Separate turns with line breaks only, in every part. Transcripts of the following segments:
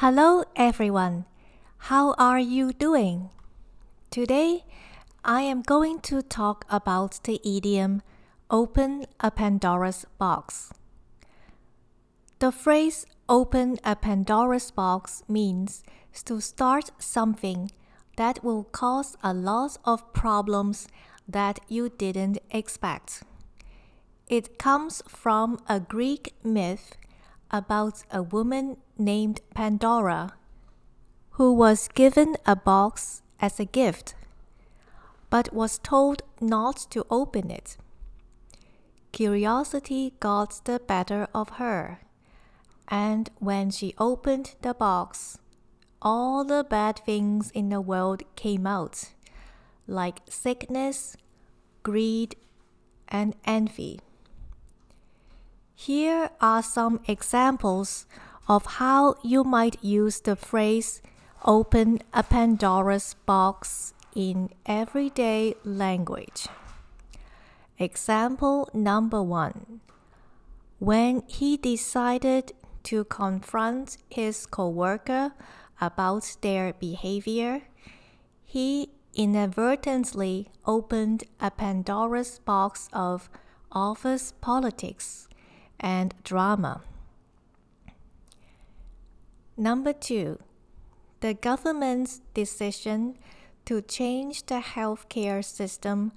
Hello, everyone. How are you doing? Today, I am going to talk about the idiom open a Pandora's box. The phrase open a Pandora's box means to start something that will cause a lot of problems that you didn't expect. It comes from a Greek myth about a woman named Pandora who was given a box as a gift but was told not to open it. Curiosity got the better of her, and when she opened the box, all the bad things in the world came out, like sickness, greed, and envy. Here are some examples of how you might use the phrase open a Pandora's box in everyday language. Example number one. When he decided to confront his coworker about their behavior, he inadvertently opened a Pandora's box of office politics and drama. Number two, the government's decision to change the healthcare system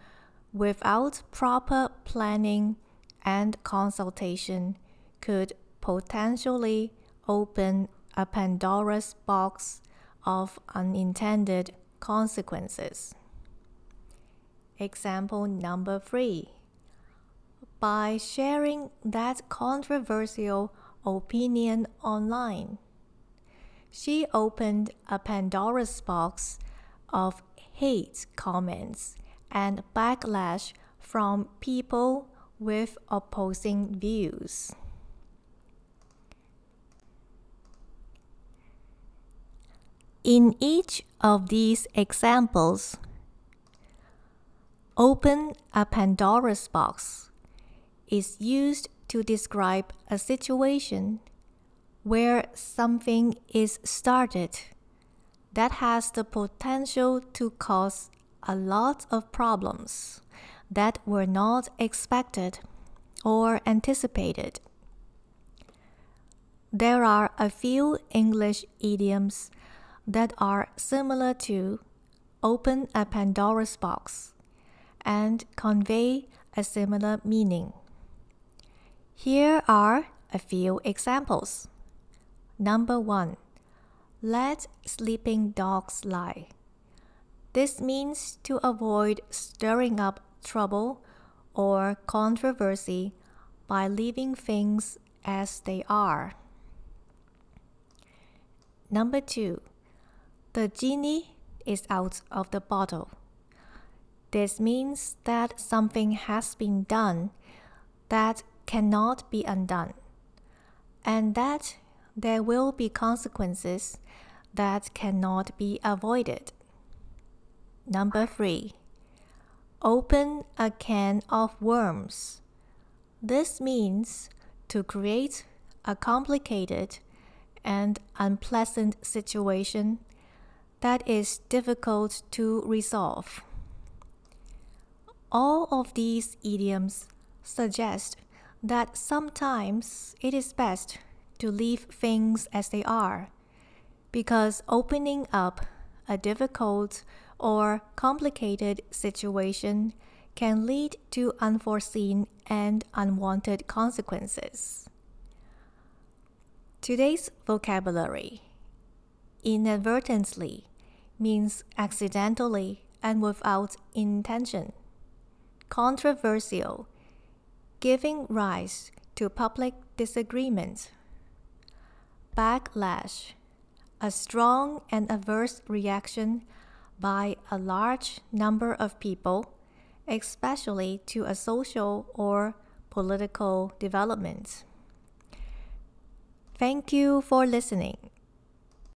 without proper planning and consultation could potentially open a Pandora's box of unintended consequences. Example number three by sharing that controversial opinion online. She opened a Pandora's box of hate comments and backlash from people with opposing views. In each of these examples, open a Pandora's box is used to describe a situation where something is started that has the potential to cause a lot of problems that were not expected or anticipated. There are a few English idioms that are similar to open a Pandora's box and convey a similar meaning. Here are a few examples. Number one, let sleeping dogs lie. This means to avoid stirring up trouble or controversy by leaving things as they are. Number two, the genie is out of the bottle. This means that something has been done that cannot be undone, and that there will be consequences that cannot be avoided. Number three, open a can of worms. This means to create a complicated and unpleasant situation that is difficult to resolve. All of these idioms suggest that sometimes it is best to leave things as they are, because opening up a difficult or complicated situation can lead to unforeseen and unwanted consequences. Today's vocabulary inadvertently means accidentally and without intention. Controversial giving rise to public disagreement. Backlash, a strong and adverse reaction by a large number of people, especially to a social or political development. Thank you for listening.